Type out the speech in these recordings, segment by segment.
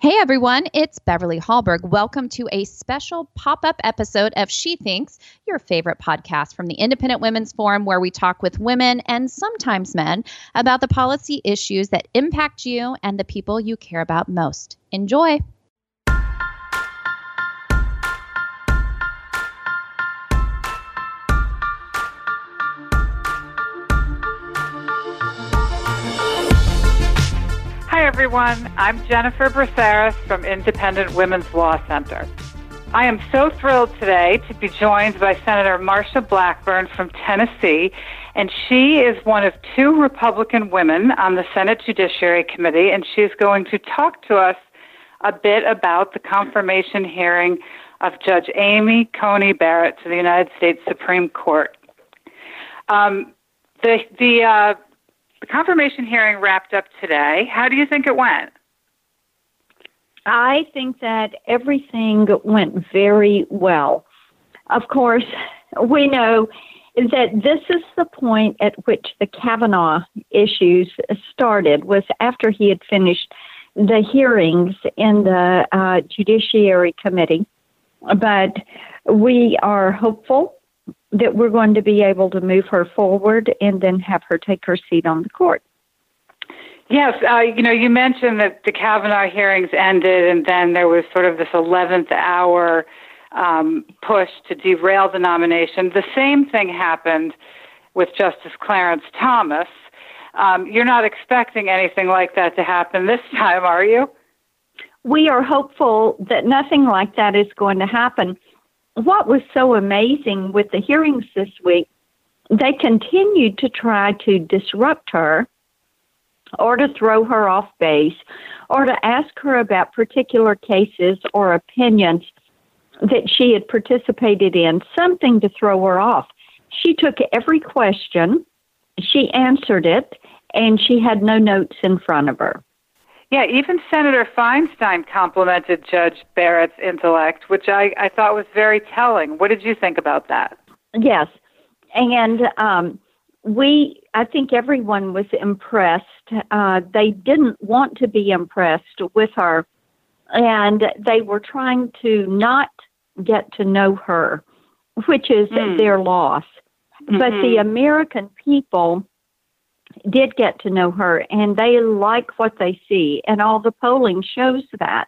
Hey everyone, it's Beverly Hallberg. Welcome to a special pop up episode of She Thinks, your favorite podcast from the Independent Women's Forum, where we talk with women and sometimes men about the policy issues that impact you and the people you care about most. Enjoy. Everyone. I'm Jennifer Braceras from Independent Women's Law Center. I am so thrilled today to be joined by Senator Marsha Blackburn from Tennessee, and she is one of two Republican women on the Senate Judiciary Committee, and she is going to talk to us a bit about the confirmation hearing of Judge Amy Coney Barrett to the United States Supreme Court. Um, the the uh, the confirmation hearing wrapped up today. How do you think it went? I think that everything went very well. Of course, we know that this is the point at which the Kavanaugh issues started, was after he had finished the hearings in the uh, Judiciary Committee. But we are hopeful that we're going to be able to move her forward and then have her take her seat on the court. Yes, uh, you know, you mentioned that the Kavanaugh hearings ended, and then there was sort of this 11th hour um, push to derail the nomination. The same thing happened with Justice Clarence Thomas. Um, you're not expecting anything like that to happen this time, are you? We are hopeful that nothing like that is going to happen what was so amazing with the hearings this week, they continued to try to disrupt her or to throw her off base or to ask her about particular cases or opinions that she had participated in, something to throw her off. She took every question, she answered it, and she had no notes in front of her. Yeah, even Senator Feinstein complimented Judge Barrett's intellect, which I, I thought was very telling. What did you think about that? Yes. And um, we, I think everyone was impressed. Uh, they didn't want to be impressed with her, and they were trying to not get to know her, which is mm. their loss. Mm-hmm. But the mm-hmm. American people did get to know her and they like what they see and all the polling shows that.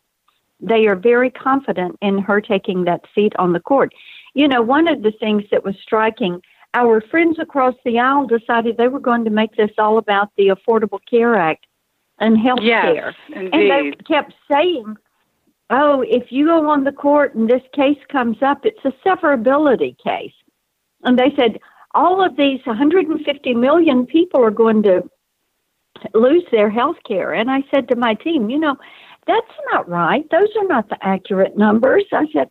They are very confident in her taking that seat on the court. You know one of the things that was striking our friends across the aisle decided they were going to make this all about the affordable care act and health care. Yes, and they kept saying oh if you go on the court and this case comes up it's a severability case. And they said all of these 150 million people are going to lose their health care. And I said to my team, you know, that's not right. Those are not the accurate numbers. I said,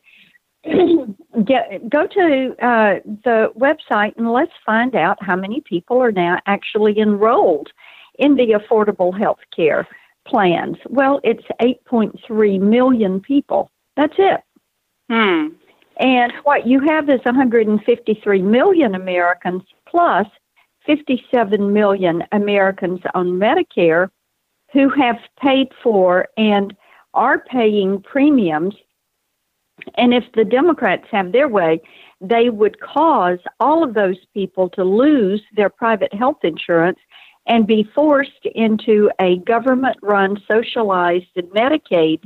get, go to uh, the website and let's find out how many people are now actually enrolled in the affordable health care plans. Well, it's 8.3 million people. That's it. Hmm. And what you have is 153 million Americans plus 57 million Americans on Medicare who have paid for and are paying premiums. And if the Democrats have their way, they would cause all of those people to lose their private health insurance and be forced into a government run socialized Medicaid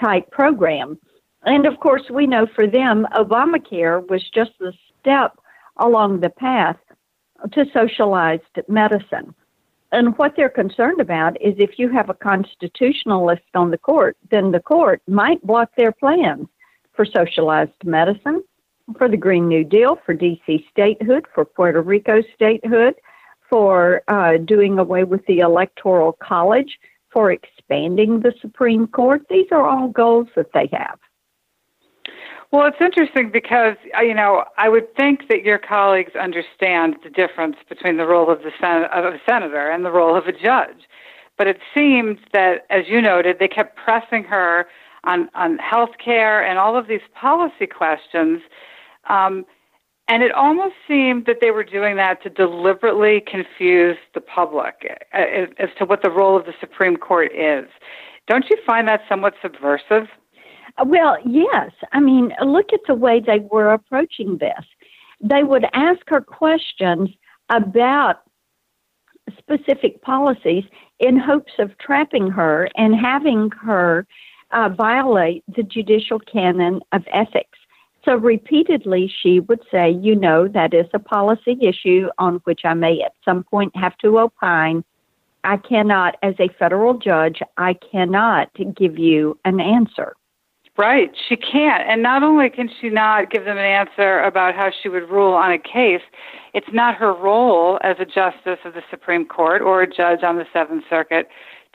type program. And of course, we know for them, Obamacare was just the step along the path to socialized medicine. And what they're concerned about is if you have a constitutionalist on the court, then the court might block their plans for socialized medicine, for the Green New Deal, for DC statehood, for Puerto Rico statehood, for uh, doing away with the Electoral College, for expanding the Supreme Court. These are all goals that they have. Well, it's interesting because uh, you know I would think that your colleagues understand the difference between the role of the sen- of a senator and the role of a judge, but it seemed that, as you noted, they kept pressing her on on health care and all of these policy questions, um, and it almost seemed that they were doing that to deliberately confuse the public uh, as, as to what the role of the Supreme Court is. Don't you find that somewhat subversive? Well, yes. I mean, look at the way they were approaching this. They would ask her questions about specific policies in hopes of trapping her and having her uh, violate the judicial canon of ethics. So repeatedly, she would say, you know, that is a policy issue on which I may at some point have to opine. I cannot, as a federal judge, I cannot give you an answer. Right, she can't. And not only can she not give them an answer about how she would rule on a case, it's not her role as a justice of the Supreme Court or a judge on the Seventh Circuit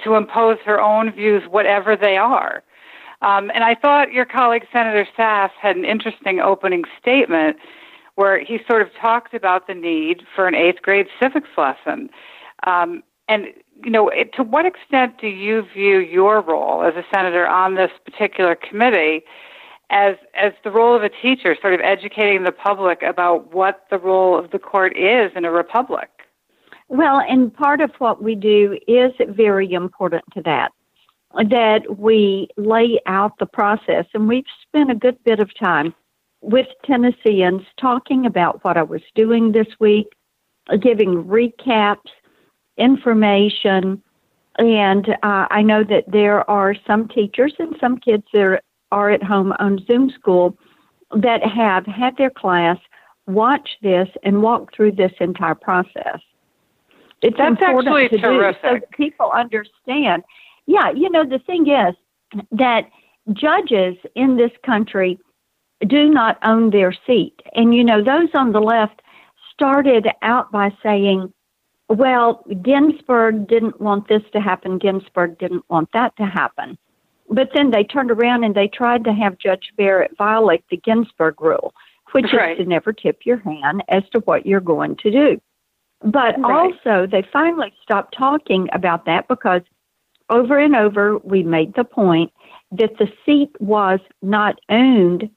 to impose her own views, whatever they are. Um, and I thought your colleague, Senator Sasse, had an interesting opening statement where he sort of talked about the need for an eighth grade civics lesson. Um, and, you know, it, to what extent do you view your role as a senator on this particular committee as, as the role of a teacher, sort of educating the public about what the role of the court is in a republic? Well, and part of what we do is very important to that that we lay out the process. And we've spent a good bit of time with Tennesseans talking about what I was doing this week, giving recaps, information. And uh, I know that there are some teachers and some kids that are at home on Zoom school that have had their class watch this and walk through this entire process. It's That's important to terrific. do so people understand yeah, you know, the thing is that judges in this country do not own their seat. And, you know, those on the left started out by saying, well, Ginsburg didn't want this to happen, Ginsburg didn't want that to happen. But then they turned around and they tried to have Judge Barrett violate the Ginsburg rule, which right. is to never tip your hand as to what you're going to do. But right. also, they finally stopped talking about that because over and over, we made the point that the seat was not owned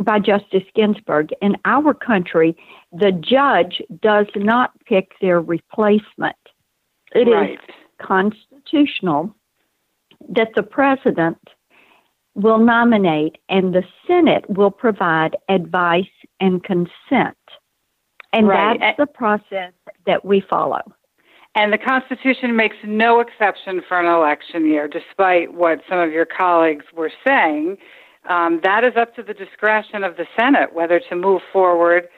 by Justice Ginsburg. In our country, the judge does not pick their replacement. It right. is constitutional that the president will nominate and the Senate will provide advice and consent. And right. that's the process that we follow. And the Constitution makes no exception for an election year, despite what some of your colleagues were saying. Um, that is up to the discretion of the Senate whether to move forward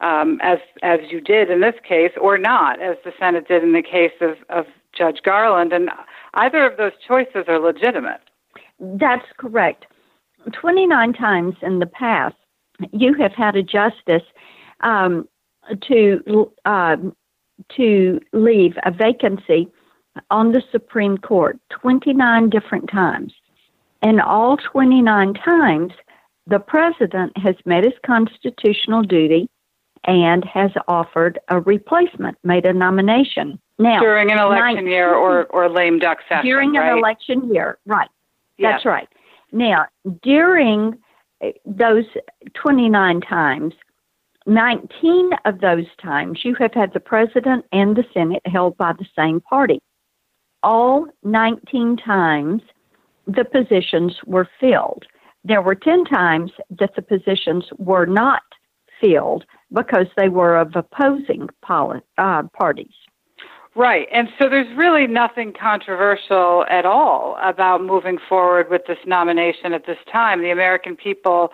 um, as as you did in this case or not, as the Senate did in the case of, of Judge Garland. And either of those choices are legitimate. That's correct. 29 times in the past, you have had a justice um, to um, to leave a vacancy on the Supreme Court 29 different times. And all 29 times, the president has met his constitutional duty and has offered a replacement, made a nomination. Now, during an election 19, year or, or lame duck session. During right? an election year, right. Yes. That's right. Now, during eh, those 29 times, 19 of those times, you have had the president and the Senate held by the same party. All 19 times, the positions were filled. There were 10 times that the positions were not filled because they were of opposing poli- uh, parties. Right. And so there's really nothing controversial at all about moving forward with this nomination at this time. The American people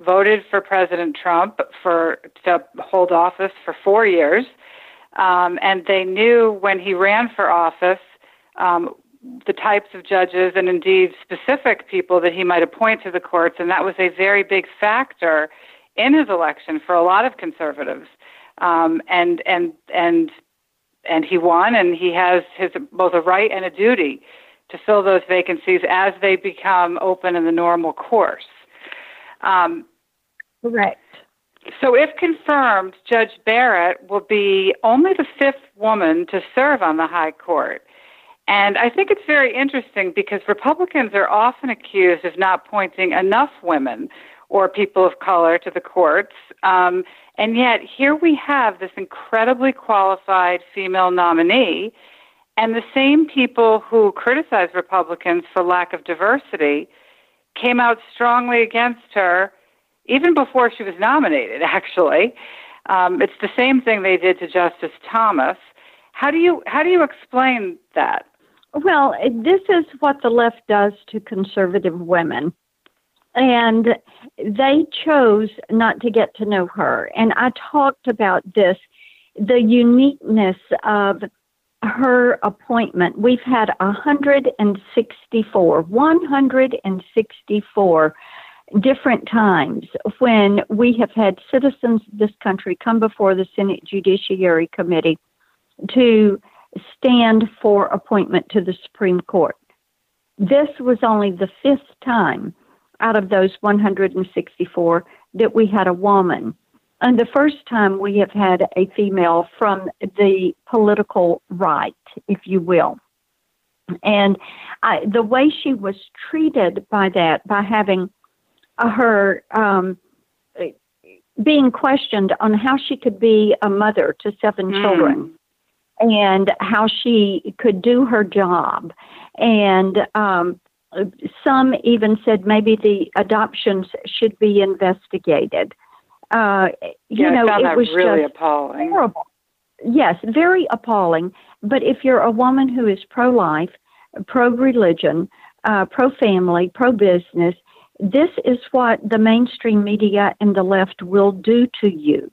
voted for President Trump for to hold office for four years, um, and they knew when he ran for office um, the types of judges and indeed specific people that he might appoint to the courts, and that was a very big factor in his election for a lot of conservatives. Um, and and and and he won, and he has his both a right and a duty to fill those vacancies as they become open in the normal course. Um, Correct. So, if confirmed, Judge Barrett will be only the fifth woman to serve on the High Court. And I think it's very interesting because Republicans are often accused of not pointing enough women or people of color to the courts. Um, and yet, here we have this incredibly qualified female nominee. And the same people who criticize Republicans for lack of diversity came out strongly against her even before she was nominated, actually. Um, it's the same thing they did to Justice Thomas. How do you how do you explain that? Well, this is what the left does to conservative women. And they chose not to get to know her. And I talked about this the uniqueness of her appointment. We've had 164, 164 different times when we have had citizens of this country come before the Senate Judiciary Committee to stand for appointment to the Supreme Court. This was only the fifth time out of those 164 that we had a woman. And the first time we have had a female from the political right, if you will. And I, the way she was treated by that, by having her um, being questioned on how she could be a mother to seven mm. children and how she could do her job. And um, some even said maybe the adoptions should be investigated. Uh, you yeah, know, it was really just appalling. horrible. Yes, very appalling. But if you're a woman who is pro life, pro religion, uh, pro family, pro business, this is what the mainstream media and the left will do to you.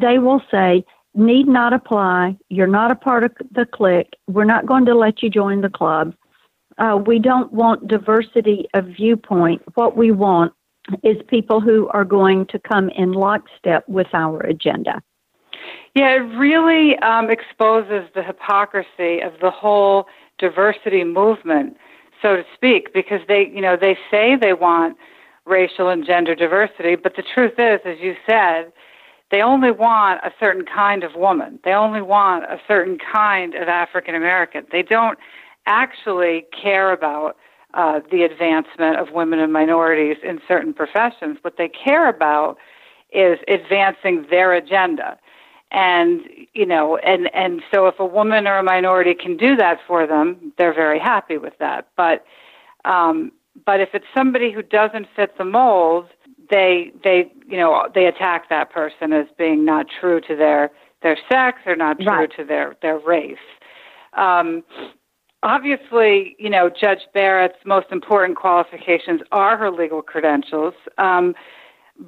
They will say, need not apply. You're not a part of the clique. We're not going to let you join the club. Uh, we don't want diversity of viewpoint. What we want is people who are going to come in lockstep with our agenda. Yeah, it really um, exposes the hypocrisy of the whole diversity movement, so to speak, because they, you know, they say they want racial and gender diversity, but the truth is, as you said, they only want a certain kind of woman. They only want a certain kind of African American. They don't actually care about uh, the advancement of women and minorities in certain professions. What they care about is advancing their agenda. And you know, and and so if a woman or a minority can do that for them, they're very happy with that. But um, but if it's somebody who doesn't fit the mold, they they you know they attack that person as being not true to their their sex or not true right. to their their race. Um, obviously, you know, Judge Barrett's most important qualifications are her legal credentials. Um,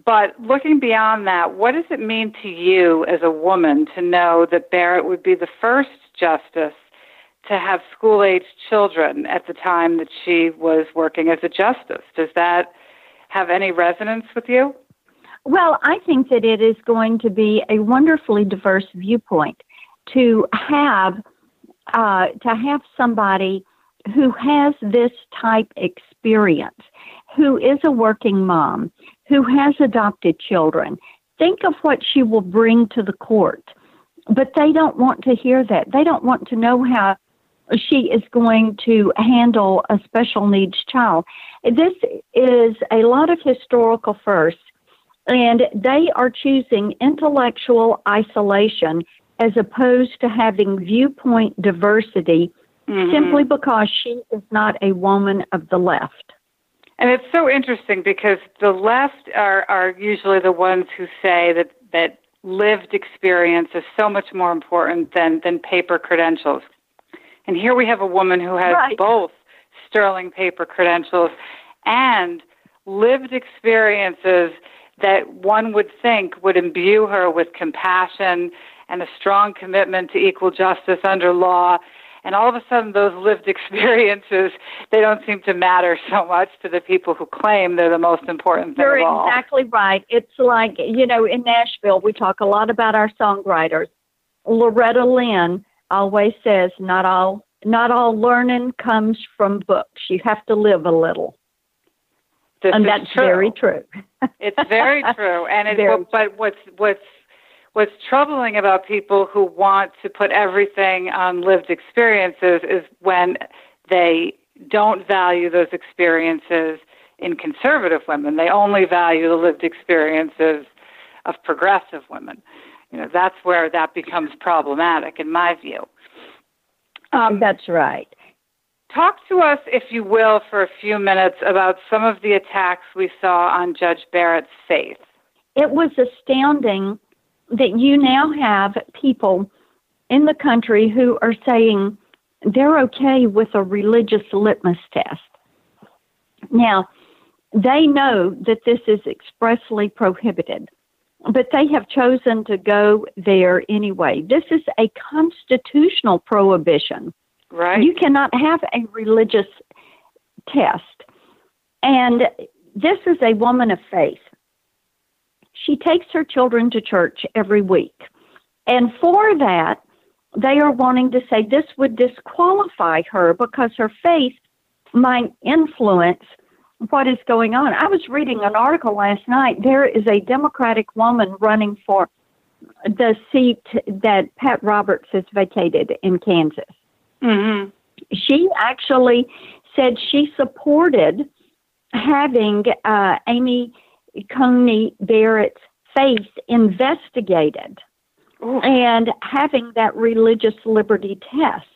but looking beyond that, what does it mean to you as a woman to know that Barrett would be the first justice to have school age children at the time that she was working as a justice? Does that have any resonance with you? Well, I think that it is going to be a wonderfully diverse viewpoint to have uh, to have somebody who has this type experience, who is a working mom, who has adopted children. Think of what she will bring to the court. But they don't want to hear that. They don't want to know how she is going to handle a special needs child. This is a lot of historical firsts, and they are choosing intellectual isolation as opposed to having viewpoint diversity mm-hmm. simply because she is not a woman of the left. And it's so interesting because the left are, are usually the ones who say that, that lived experience is so much more important than, than paper credentials. And here we have a woman who has right. both sterling paper credentials and lived experiences that one would think would imbue her with compassion and a strong commitment to equal justice under law. And all of a sudden, those lived experiences, they don't seem to matter so much to the people who claim they're the most important thing You're exactly right. It's like, you know, in Nashville, we talk a lot about our songwriters. Loretta Lynn always says, not all, not all learning comes from books. You have to live a little. This and that's true. very true. it's very true. And it, very but what's what's what's troubling about people who want to put everything on lived experiences is when they don't value those experiences in conservative women. They only value the lived experiences of progressive women. You know, that's where that becomes problematic in my view. Um, That's right. Talk to us, if you will, for a few minutes about some of the attacks we saw on Judge Barrett's faith. It was astounding that you now have people in the country who are saying they're okay with a religious litmus test. Now, they know that this is expressly prohibited, but they have chosen to go there anyway. This is a constitutional prohibition. Right. You cannot have a religious test. And this is a woman of faith. She takes her children to church every week. And for that, they are wanting to say this would disqualify her because her faith might influence what is going on. I was reading an article last night. There is a Democratic woman running for the seat that Pat Roberts has vacated in Kansas. Mm-hmm. She actually said she supported having uh, Amy Coney Barrett's faith investigated Ooh. and having that religious liberty test.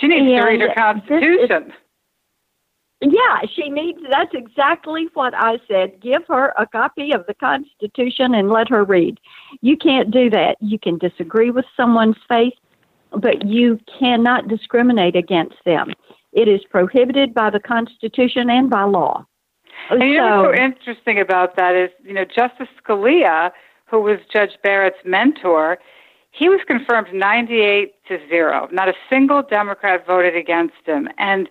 She needs and to read her Constitution. Yeah, she needs. That's exactly what I said. Give her a copy of the Constitution and let her read. You can't do that. You can disagree with someone's faith, but you cannot discriminate against them. It is prohibited by the Constitution and by law. And you know what's so interesting about that is, you know, Justice Scalia, who was Judge Barrett's mentor, he was confirmed 98 to 0. Not a single Democrat voted against him. And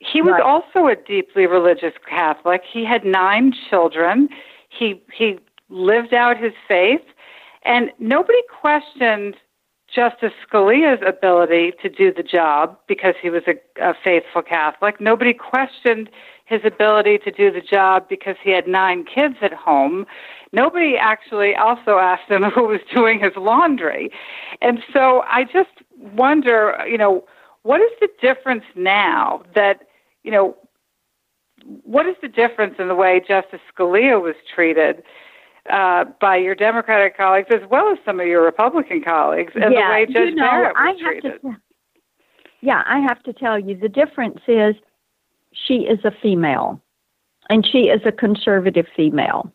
he was Right. also a deeply religious Catholic. He had nine children. He he lived out his faith, and nobody questioned Justice Scalia's ability to do the job because he was a, a faithful Catholic. Nobody questioned his ability to do the job because he had nine kids at home. Nobody actually also asked him who was doing his laundry. And so I just wonder, you know, what is the difference now that, you know, what is the difference in the way Justice Scalia was treated uh, by your Democratic colleagues as well as some of your Republican colleagues and yeah, the way Judge you know, Barrett I was have treated? To, yeah, I have to tell you, the difference is she is a female, and she is a conservative female.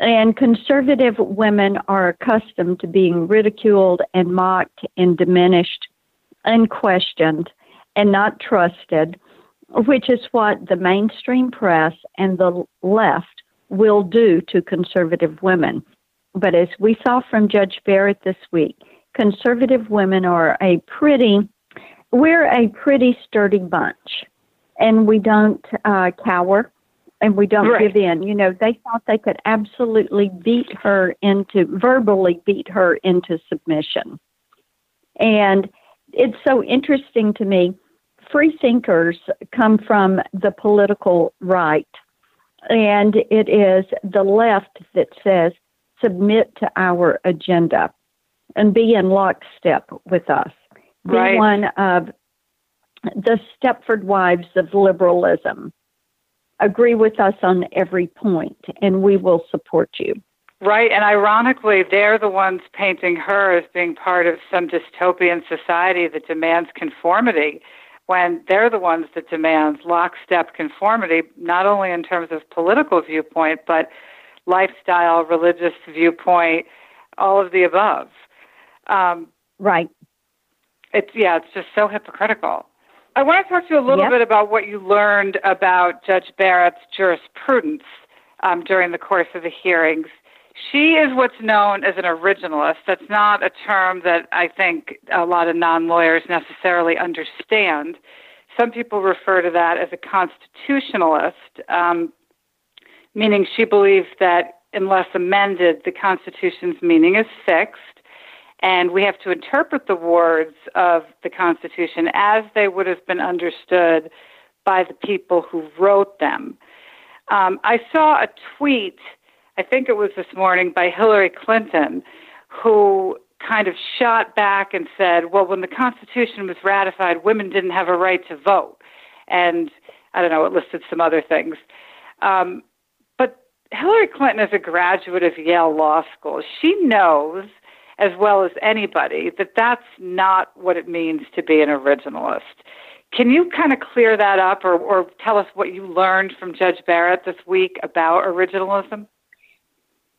And conservative women are accustomed to being ridiculed and mocked and diminished and questioned and not trusted, which is what the mainstream press and the left will do to conservative women. But as we saw from Judge Barrett this week, conservative women are a pretty, we're a pretty sturdy bunch. And we don't uh, cower and we don't Right. give in. You know, they thought they could absolutely beat her into, verbally beat her into submission. And it's so interesting to me. Free thinkers come from the political right, and it is the left that says, submit to our agenda and be in lockstep with us. Be Right. one of the Stepford wives of liberalism. Agree with us on every point, and we will support you. Right, and ironically, they're the ones painting her as being part of some dystopian society that demands conformity, when they're the ones that demand lockstep conformity, not only in terms of political viewpoint, but lifestyle, religious viewpoint, all of the above. Um, Right. it's yeah, it's just so hypocritical. I want to talk to you a little Yep. bit about what you learned about Judge Barrett's jurisprudence um, during the course of the hearings. She is what's known as an originalist. That's not a term that I think a lot of non lawyers necessarily understand. Some people refer to that as a constitutionalist, um, meaning she believes that unless amended, the Constitution's meaning is fixed and we have to interpret the words of the Constitution as they would have been understood by the people who wrote them. Um, I saw a tweet, I think it was this morning, by Hillary Clinton, who kind of shot back and said, well, when the Constitution was ratified, women didn't have a right to vote. And I don't know, it listed some other things. Um, but Hillary Clinton is a graduate of Yale Law School. She knows as well as anybody that that's not what it means to be an originalist. Can you kind of clear that up or, or tell us what you learned from Judge Barrett this week about originalism?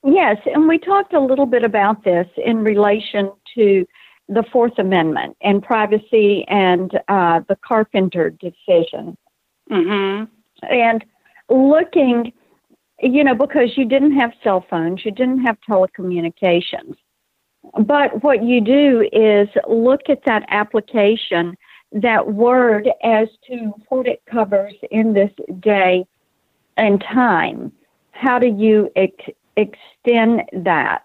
Yes, and we talked a little bit about this in relation to the Fourth Amendment and privacy and uh, the Carpenter decision. Mm-hmm. And looking, you know, because you didn't have cell phones, you didn't have telecommunications. But what you do is look at that application, that word, as to what it covers in this day and time. How do you ex- extend that?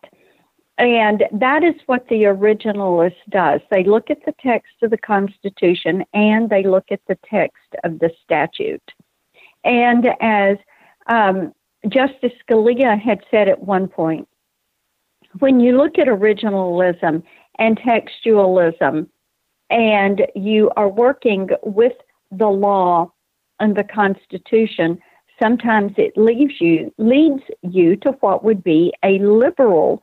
And that is what the originalist does. They look at the text of the Constitution and they look at the text of the statute. And as um, Justice Scalia had said at one point, when you look at originalism and textualism, and you are working with the law and the Constitution, sometimes it leaves you leads you to what would be a liberal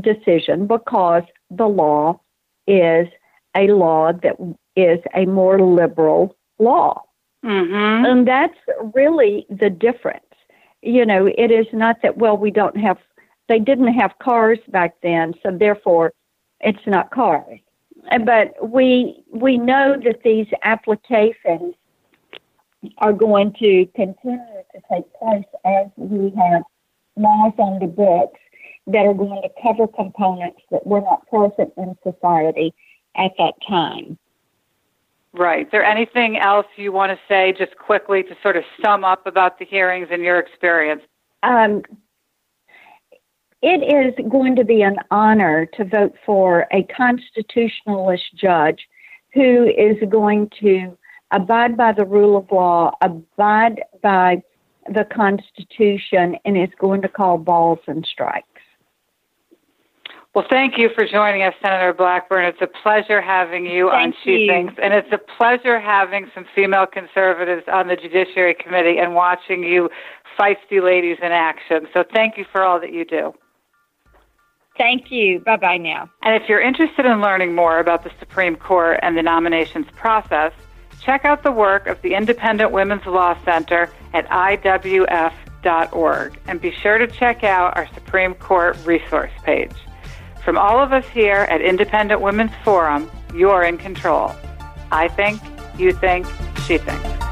decision because the law is a law that is a more liberal law. Mm-hmm. And that's really the difference. You know, it is not that, well, we don't have, they didn't have cars back then, so therefore it's not cars. But we, we know that these applications are going to continue take place as we have laws on the books that are going to cover components that were not present in society at that time. Right. Is there anything else you want to say just quickly to sort of sum up about the hearings and your experience? Um, it is going to be an honor to vote for a constitutionalist judge who is going to abide by the rule of law, abide by the Constitution, and is going to call balls and strikes. Well, thank you for joining us, Senator Blackburn. It's a pleasure having you thank on She. Thinks, and it's a pleasure having some female conservatives on the Judiciary Committee and watching you feisty ladies in action. So thank you for all that you do. Thank you. Bye bye now. And if you're interested in learning more about the Supreme Court and the nominations process, check out the work of the Independent Women's Law Center at IWF.org. And be sure to check out our Supreme Court resource page. From all of us here at Independent Women's Forum, you're in control. I think, you think, she thinks.